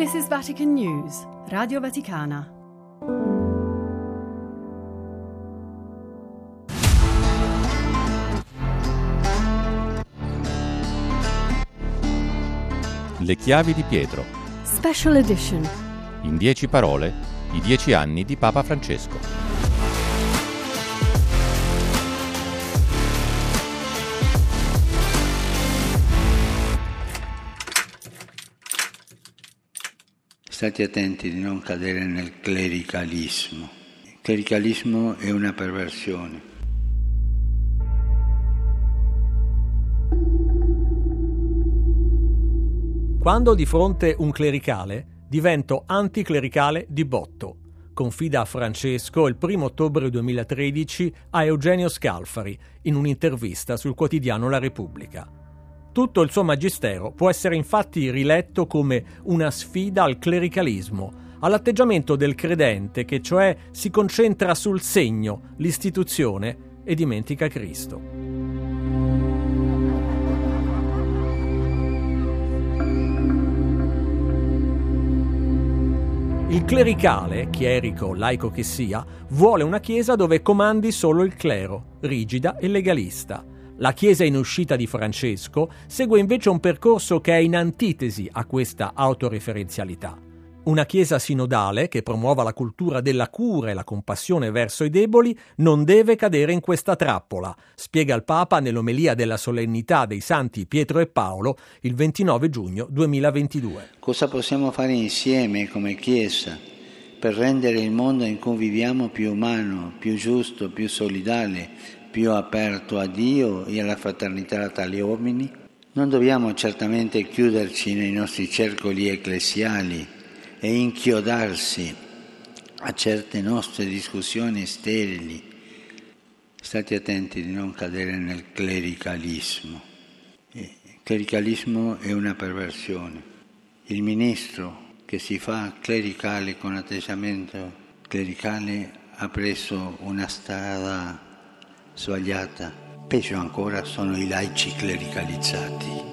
This is Vatican News, Radio Vaticana. Le chiavi di Pietro. Special edition. In dieci parole, i dieci anni di Papa Francesco. State attenti di non cadere nel clericalismo. Il clericalismo è una perversione. Quando di fronte un clericale, divento anticlericale di botto. Confida a Francesco il 1 ottobre 2013 a Eugenio Scalfari in un'intervista sul quotidiano La Repubblica. Tutto il suo magistero può essere infatti riletto come una sfida al clericalismo, all'atteggiamento del credente che cioè si concentra sul segno, l'istituzione e dimentica Cristo. Il clericale, chierico o laico che sia, vuole una chiesa dove comandi solo il clero, rigida e legalista la Chiesa in uscita di Francesco segue invece un percorso che è in antitesi a questa autoreferenzialità. Una Chiesa sinodale che promuova la cultura della cura e la compassione verso i deboli non deve cadere in questa trappola, spiega il Papa nell'omelia della solennità dei santi Pietro e Paolo il 29 giugno 2022. Cosa possiamo fare insieme come Chiesa per rendere il mondo in cui viviamo più umano, più giusto, più solidale, più aperto a Dio e alla fraternità tra gli uomini? Non dobbiamo certamente chiuderci nei nostri circoli ecclesiali e inchiodarsi a certe nostre discussioni sterili. State attenti di non cadere nel clericalismo. Il clericalismo è una perversione. Il ministro che si fa clericale con atteggiamento clericale ha preso una strada sbagliata. Peggio ancora sono i laici clericalizzati.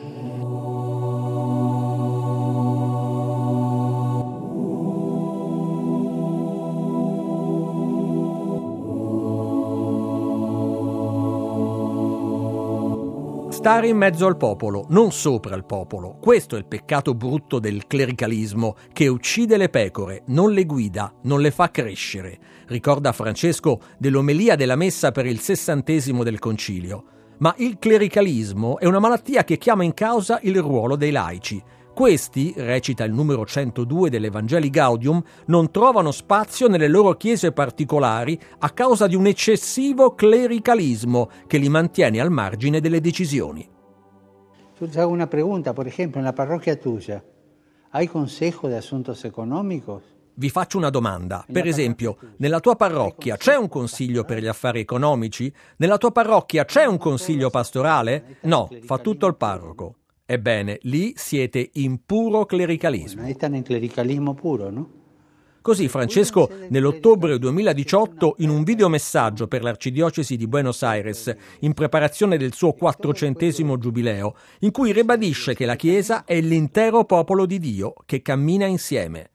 Stare in mezzo al popolo, non sopra il popolo. Questo è il peccato brutto del clericalismo, che uccide le pecore, non le guida, non le fa crescere. Ricorda Francesco dell'omelia della messa per il sessantesimo del concilio. Ma il clericalismo è una malattia che chiama in causa il ruolo dei laici. Questi, recita il numero 102 dell'Evangeli Gaudium, non trovano spazio nelle loro chiese particolari a causa di un eccessivo clericalismo che li mantiene al margine delle decisioni. Yo te hago una pregunta, por ejemplo, en la parroquia tuya, ¿hay consejo de asuntos económicos? Vi faccio una domanda. Per esempio, nella tua parrocchia c'è un consiglio per gli affari economici? Nella tua parrocchia c'è un consiglio pastorale? No, fa tutto il parroco. Ebbene, lì siete in puro clericalismo. Ahí están en clericalismo puro, no? Così Francesco nell'ottobre 2018 in un videomessaggio per l'arcidiocesi di Buenos Aires in preparazione del suo quattrocentesimo giubileo, in cui ribadisce che la Chiesa è l'intero popolo di Dio che cammina insieme.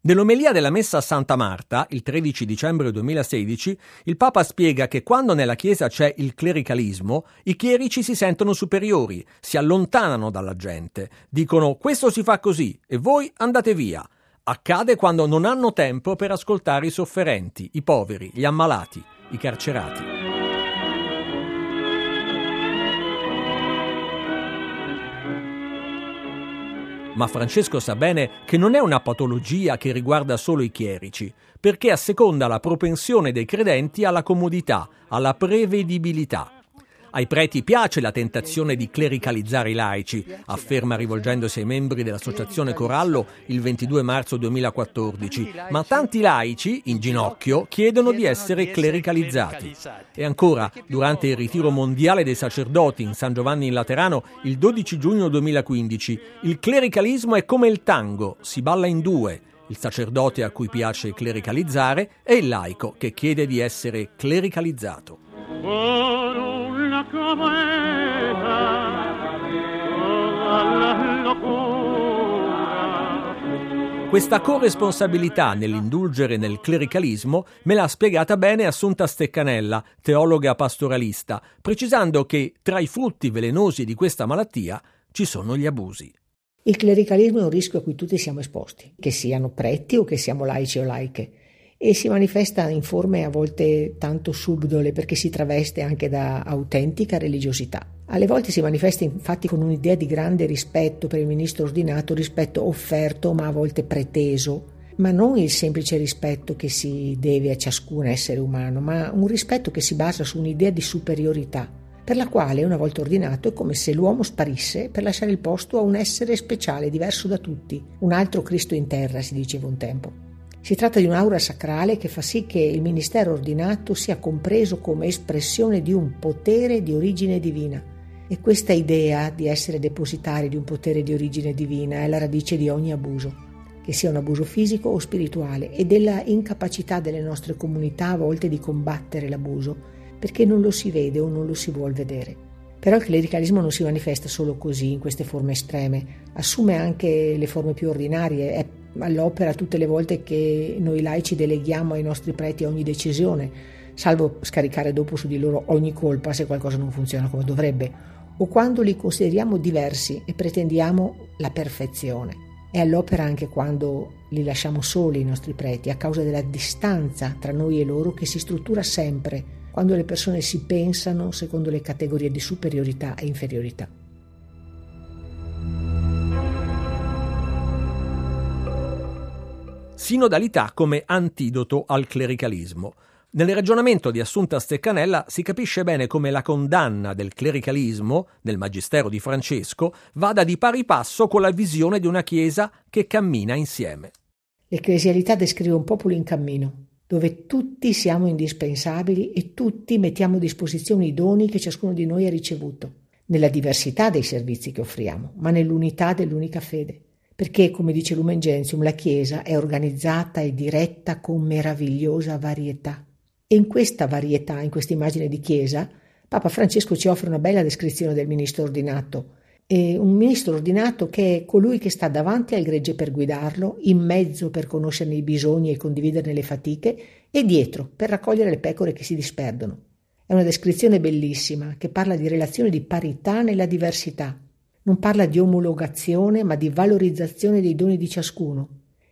Nell'omelia della messa a Santa Marta, il 13 dicembre 2016, il Papa spiega che quando nella Chiesa c'è il clericalismo, i chierici si sentono superiori, si allontanano dalla gente, dicono questo si fa così e voi andate via. Accade quando non hanno tempo per ascoltare i sofferenti, i poveri, gli ammalati, i carcerati. Ma Francesco sa bene che non è una patologia che riguarda solo i chierici, perché asseconda la propensione dei credenti alla comodità, alla prevedibilità. Ai preti piace la tentazione di clericalizzare i laici, afferma rivolgendosi ai membri dell'Associazione Corallo il 22 marzo 2014, ma tanti laici, in ginocchio, chiedono di essere clericalizzati. E ancora, durante il ritiro mondiale dei sacerdoti in San Giovanni in Laterano il 12 giugno 2015, il clericalismo è come il tango, si balla in due, il sacerdote a cui piace clericalizzare e il laico che chiede di essere clericalizzato. Questa corresponsabilità nell'indulgere nel clericalismo me l'ha spiegata bene Assunta Steccanella, teologa pastoralista, precisando che tra i frutti velenosi di questa malattia ci sono gli abusi. Il clericalismo è un rischio a cui tutti siamo esposti, che siano preti o che siamo laici o laiche, e si manifesta in forme a volte tanto subdole perché si traveste anche da autentica religiosità. Alle volte si manifesta infatti con un'idea di grande rispetto per il ministro ordinato, rispetto offerto ma a volte preteso, ma non il semplice rispetto che si deve a ciascun essere umano, ma un rispetto che si basa su un'idea di superiorità, per la quale una volta ordinato è come se l'uomo sparisse per lasciare il posto a un essere speciale, diverso da tutti, un altro Cristo in terra, si diceva un tempo. Si tratta di un'aura sacrale che fa sì che il ministero ordinato sia compreso come espressione di un potere di origine divina. E questa idea di essere depositari di un potere di origine divina è la radice di ogni abuso, che sia un abuso fisico o spirituale, e della incapacità delle nostre comunità a volte di combattere l'abuso, perché non lo si vede o non lo si vuol vedere. Però il clericalismo non si manifesta solo così, in queste forme estreme, assume anche le forme più ordinarie, è all'opera tutte le volte che noi laici deleghiamo ai nostri preti ogni decisione, salvo scaricare dopo su di loro ogni colpa se qualcosa non funziona come dovrebbe, o quando li consideriamo diversi e pretendiamo la perfezione. È all'opera anche quando li lasciamo soli i nostri preti a causa della distanza tra noi e loro che si struttura sempre quando le persone si pensano secondo le categorie di superiorità e inferiorità. Sinodalità come antidoto al clericalismo. Nel ragionamento di Assunta Steccanella si capisce bene come la condanna del clericalismo, nel Magistero di Francesco, vada di pari passo con la visione di una Chiesa che cammina insieme. L'ecclesialità descrive un popolo in cammino, dove tutti siamo indispensabili e tutti mettiamo a disposizione i doni che ciascuno di noi ha ricevuto, nella diversità dei servizi che offriamo, ma nell'unità dell'unica fede perché, come dice Lumen Gentium, la Chiesa è organizzata e diretta con meravigliosa varietà. E in questa varietà, in questa immagine di Chiesa, Papa Francesco ci offre una bella descrizione del ministro ordinato. E un ministro ordinato che è colui che sta davanti al gregge per guidarlo, in mezzo per conoscerne i bisogni e condividerne le fatiche, e dietro per raccogliere le pecore che si disperdono. È una descrizione bellissima che parla di relazione di parità nella diversità, non parla di omologazione ma di valorizzazione dei doni di ciascuno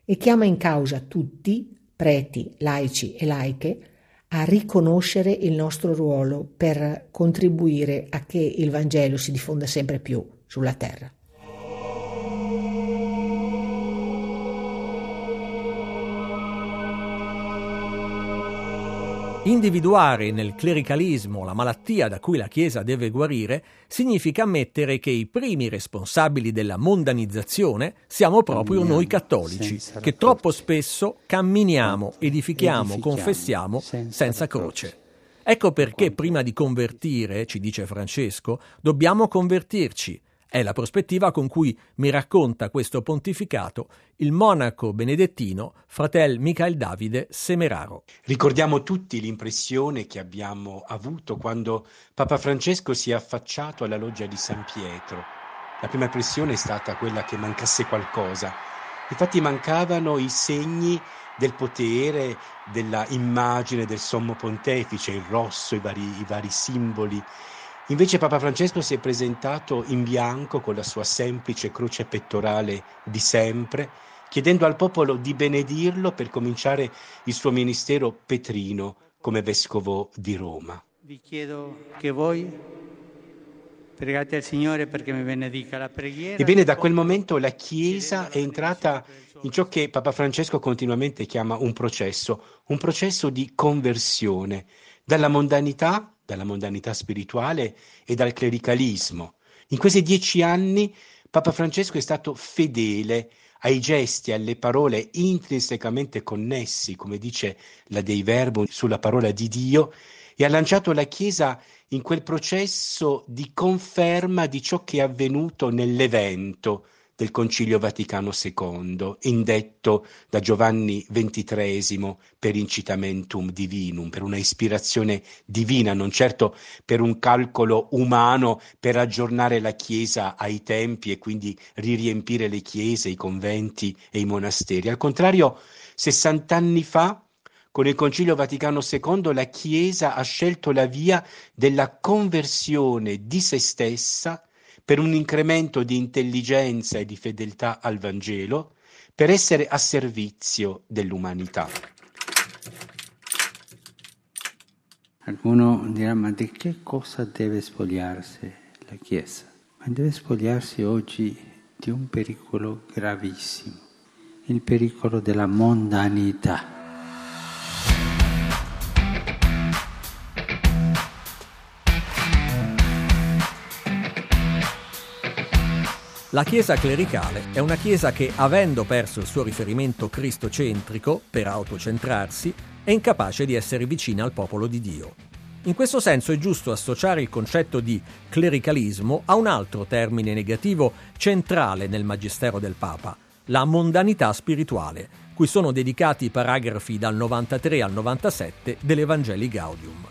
e chiama in causa tutti, preti, laici e laiche, a riconoscere il nostro ruolo per contribuire a che il Vangelo si diffonda sempre più sulla terra. Individuare nel clericalismo la malattia da cui la Chiesa deve guarire significa ammettere che i primi responsabili della mondanizzazione siamo proprio noi cattolici, che troppo spesso camminiamo, edifichiamo, confessiamo senza croce. Ecco perché prima di convertire, ci dice Francesco, dobbiamo convertirci, è la prospettiva con cui mi racconta questo pontificato il monaco benedettino fratel Michael Davide Semeraro. Ricordiamo tutti l'impressione che abbiamo avuto quando Papa Francesco si è affacciato alla loggia di San Pietro. La prima impressione è stata quella che mancasse qualcosa. Infatti mancavano i segni del potere, della immagine del sommo pontefice, il rosso, i vari, i vari simboli Invece Papa Francesco si è presentato in bianco con la sua semplice croce pettorale di sempre, chiedendo al popolo di benedirlo per cominciare il suo ministero petrino come vescovo di Roma. Vi chiedo che voi pregate al Signore perché mi benedica la preghiera. Ebbene, da quel momento la Chiesa è entrata in ciò che Papa Francesco continuamente chiama un processo, un processo di conversione dalla mondanità dalla mondanità spirituale e dal clericalismo. In questi dieci anni Papa Francesco è stato fedele ai gesti, alle parole intrinsecamente connessi, come dice la Dei Verbo sulla parola di Dio, e ha lanciato la Chiesa in quel processo di conferma di ciò che è avvenuto nell'evento, del Concilio Vaticano II, indetto da Giovanni XXIII per incitamentum divinum, per una ispirazione divina, non certo per un calcolo umano per aggiornare la Chiesa ai tempi e quindi riempire le chiese, i conventi e i monasteri. Al contrario, 60 anni fa con il Concilio Vaticano II la Chiesa ha scelto la via della conversione di se stessa per un incremento di intelligenza e di fedeltà al Vangelo, per essere a servizio dell'umanità. Qualcuno dirà, ma di che cosa deve spogliarsi la Chiesa? Ma deve spogliarsi oggi di un pericolo gravissimo, il pericolo della mondanità La Chiesa clericale è una Chiesa che, avendo perso il suo riferimento cristocentrico per autocentrarsi, è incapace di essere vicina al popolo di Dio. In questo senso è giusto associare il concetto di clericalismo a un altro termine negativo centrale nel magistero del Papa, la mondanità spirituale, cui sono dedicati i paragrafi dal 93 al 97 dell'Evangeli Gaudium.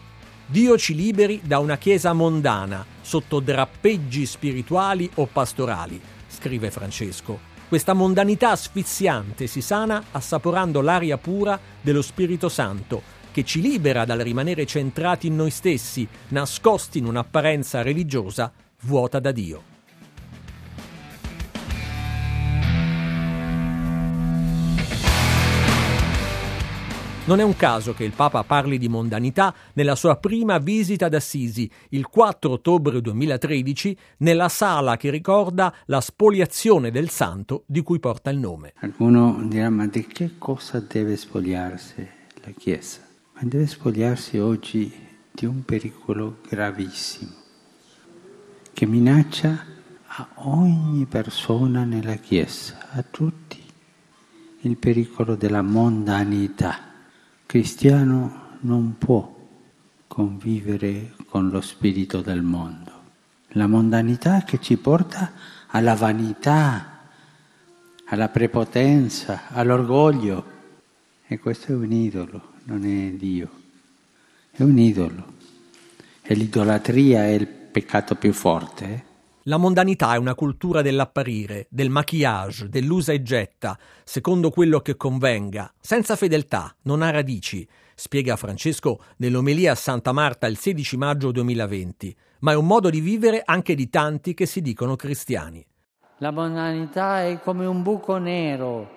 Dio ci liberi da una chiesa mondana, sotto drappeggi spirituali o pastorali, scrive Francesco. Questa mondanità asfissiante si sana assaporando l'aria pura dello Spirito Santo, che ci libera dal rimanere centrati in noi stessi, nascosti in un'apparenza religiosa vuota da Dio. Non è un caso che il Papa parli di mondanità nella sua prima visita ad Assisi, il 4 ottobre 2013, nella sala che ricorda la spoliazione del santo di cui porta il nome. Qualcuno dirà, ma di che cosa deve spogliarsi la Chiesa? Ma deve spogliarsi oggi di un pericolo gravissimo che minaccia a ogni persona nella Chiesa, a tutti, il pericolo della mondanità cristiano non può convivere con lo spirito del mondo. La mondanità che ci porta alla vanità, alla prepotenza, all'orgoglio. E questo è un idolo, non è Dio. È un idolo. E l'idolatria è il peccato più forte. Eh? La mondanità è una cultura dell'apparire, del maquillage, dell'usa e getta, secondo quello che convenga, senza fedeltà, non ha radici, spiega Francesco nell'omelia a Santa Marta il 16 maggio 2020, ma è un modo di vivere anche di tanti che si dicono cristiani. La mondanità è come un buco nero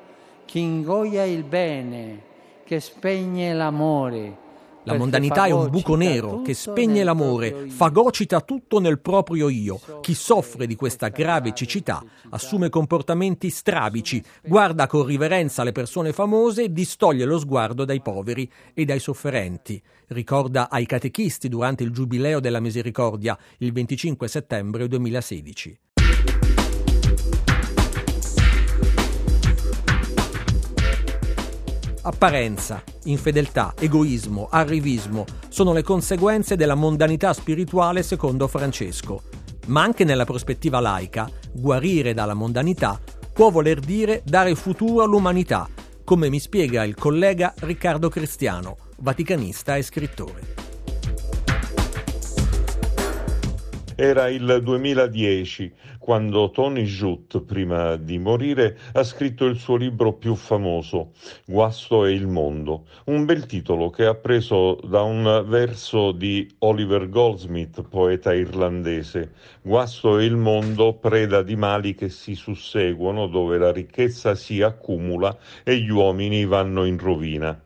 che ingoia il bene, che spegne l'amore la mondanità è un buco nero che spegne l'amore, fagocita tutto nel proprio io. Chi soffre di questa grave cecità assume comportamenti strabici, guarda con riverenza le persone famose e distoglie lo sguardo dai poveri e dai sofferenti. Ricorda ai catechisti durante il Giubileo della Misericordia il 25 settembre 2016. Apparenza, infedeltà, egoismo, arrivismo sono le conseguenze della mondanità spirituale secondo Francesco. Ma anche nella prospettiva laica, guarire dalla mondanità può voler dire dare futuro all'umanità, come mi spiega il collega Riccardo Cristiano, vaticanista e scrittore. Era il 2010 quando Tony Jutt, prima di morire, ha scritto il suo libro più famoso, Guasto e il mondo, un bel titolo che ha preso da un verso di Oliver Goldsmith, poeta irlandese. Guasto e il mondo, preda di mali che si susseguono, dove la ricchezza si accumula e gli uomini vanno in rovina.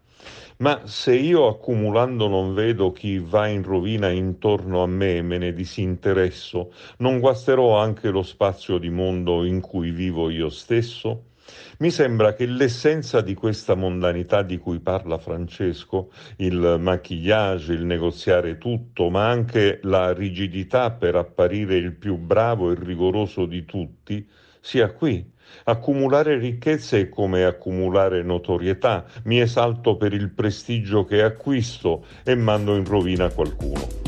Ma se io accumulando non vedo chi va in rovina intorno a me e me ne disinteresso, non guasterò anche lo spazio di mondo in cui vivo io stesso? Mi sembra che l'essenza di questa mondanità di cui parla Francesco, il maquillage, il negoziare tutto, ma anche la rigidità per apparire il più bravo e rigoroso di tutti, sia qui, Accumulare ricchezze è come accumulare notorietà. Mi esalto per il prestigio che acquisto e mando in rovina qualcuno.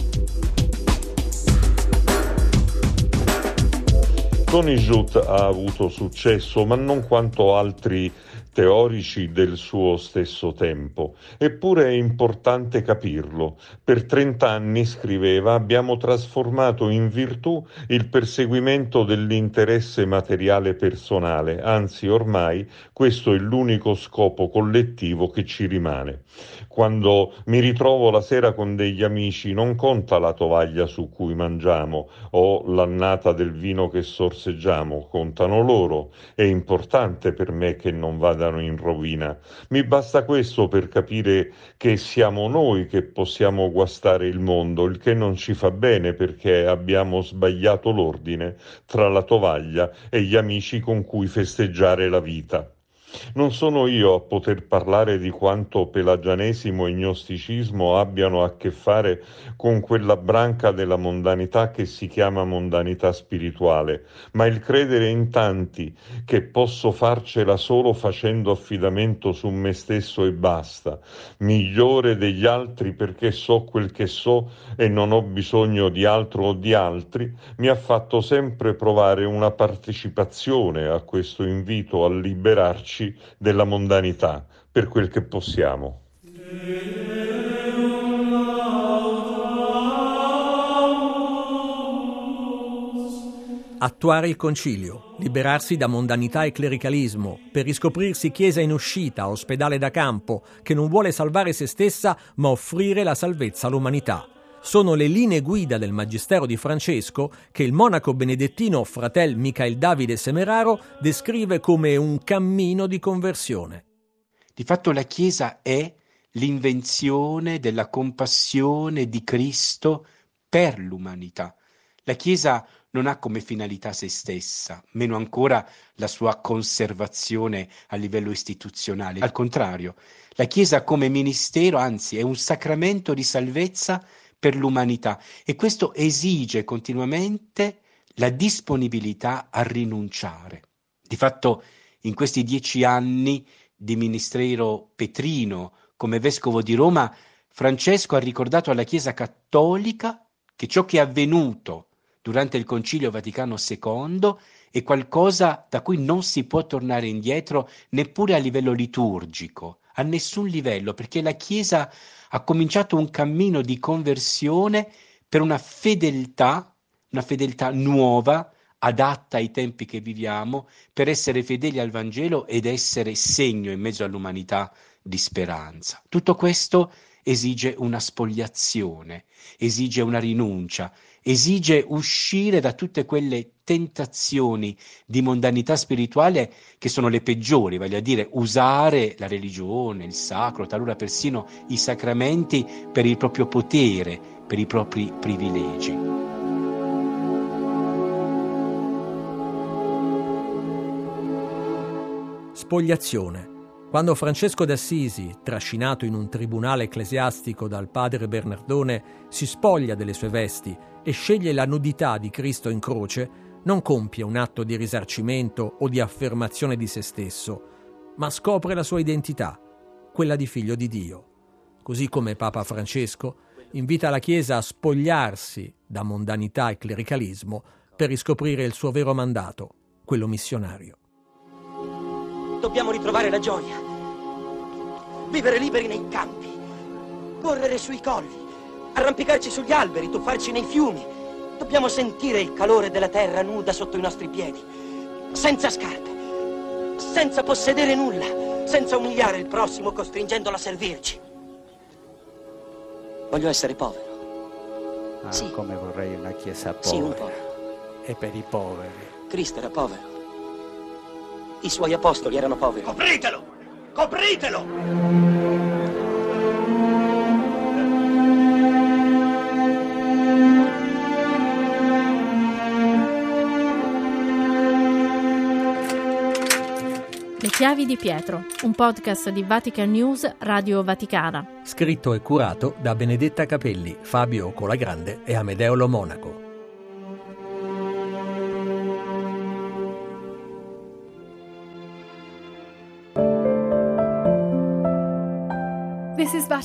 Tony Jutt ha avuto successo, ma non quanto altri teorici del suo stesso tempo. Eppure è importante capirlo. Per trent'anni, scriveva, abbiamo trasformato in virtù il perseguimento dell'interesse materiale personale, anzi ormai questo è l'unico scopo collettivo che ci rimane. Quando mi ritrovo la sera con degli amici non conta la tovaglia su cui mangiamo o l'annata del vino che sorseggiamo, contano loro. È importante per me che non vada vadano in rovina. Mi basta questo per capire che siamo noi che possiamo guastare il mondo, il che non ci fa bene perché abbiamo sbagliato l'ordine tra la tovaglia e gli amici con cui festeggiare la vita. Non sono io a poter parlare di quanto pelagianesimo e gnosticismo abbiano a che fare con quella branca della mondanità che si chiama mondanità spirituale, ma il credere in tanti che posso farcela solo facendo affidamento su me stesso e basta, migliore degli altri perché so quel che so e non ho bisogno di altro o di altri, mi ha fatto sempre provare una partecipazione a questo invito a liberarci amici della mondanità per quel che possiamo. Attuare il concilio, liberarsi da mondanità e clericalismo, per riscoprirsi chiesa in uscita, ospedale da campo, che non vuole salvare se stessa ma offrire la salvezza all'umanità sono le linee guida del Magistero di Francesco che il monaco benedettino fratel Michael Davide Semeraro descrive come un cammino di conversione. Di fatto la Chiesa è l'invenzione della compassione di Cristo per l'umanità. La Chiesa non ha come finalità se stessa, meno ancora la sua conservazione a livello istituzionale. Al contrario, la Chiesa come ministero, anzi, è un sacramento di salvezza per l'umanità e questo esige continuamente la disponibilità a rinunciare. Di fatto in questi dieci anni di ministero petrino come vescovo di Roma, Francesco ha ricordato alla Chiesa cattolica che ciò che è avvenuto durante il Concilio Vaticano II è qualcosa da cui non si può tornare indietro neppure a livello liturgico, a nessun livello, perché la Chiesa ha cominciato un cammino di conversione per una fedeltà, una fedeltà nuova, adatta ai tempi che viviamo, per essere fedeli al Vangelo ed essere segno in mezzo all'umanità di speranza. Tutto questo esige una spogliazione, esige una rinuncia, esige uscire da tutte quelle tentazioni di mondanità spirituale che sono le peggiori, a dire usare la religione, il sacro, talora persino i sacramenti per il proprio potere, per i propri privilegi. Spogliazione quando Francesco d'Assisi, trascinato in un tribunale ecclesiastico dal padre Bernardone, si spoglia delle sue vesti e sceglie la nudità di Cristo in croce, non compie un atto di risarcimento o di affermazione di se stesso, ma scopre la sua identità, quella di figlio di Dio. Così come Papa Francesco invita la Chiesa a spogliarsi da mondanità e clericalismo per riscoprire il suo vero mandato, quello missionario. Dobbiamo ritrovare la gioia. Vivere liberi nei campi. Correre sui colli. Arrampicarci sugli alberi, tuffarci nei fiumi. Dobbiamo sentire il calore della terra nuda sotto i nostri piedi. Senza scarpe. Senza possedere nulla. Senza umiliare il prossimo costringendolo a servirci. Voglio essere povero. Ah, sì. come vorrei una chiesa povera. Sì, un po'. E per i poveri. Cristo era povero. I suoi apostoli erano poveri. Copritelo! Copritelo! Le chiavi di Pietro, un podcast di Vatican News Radio Vaticana. Scritto e curato da Benedetta Capelli, Fabio Colagrande e Amedeo Lo Monaco.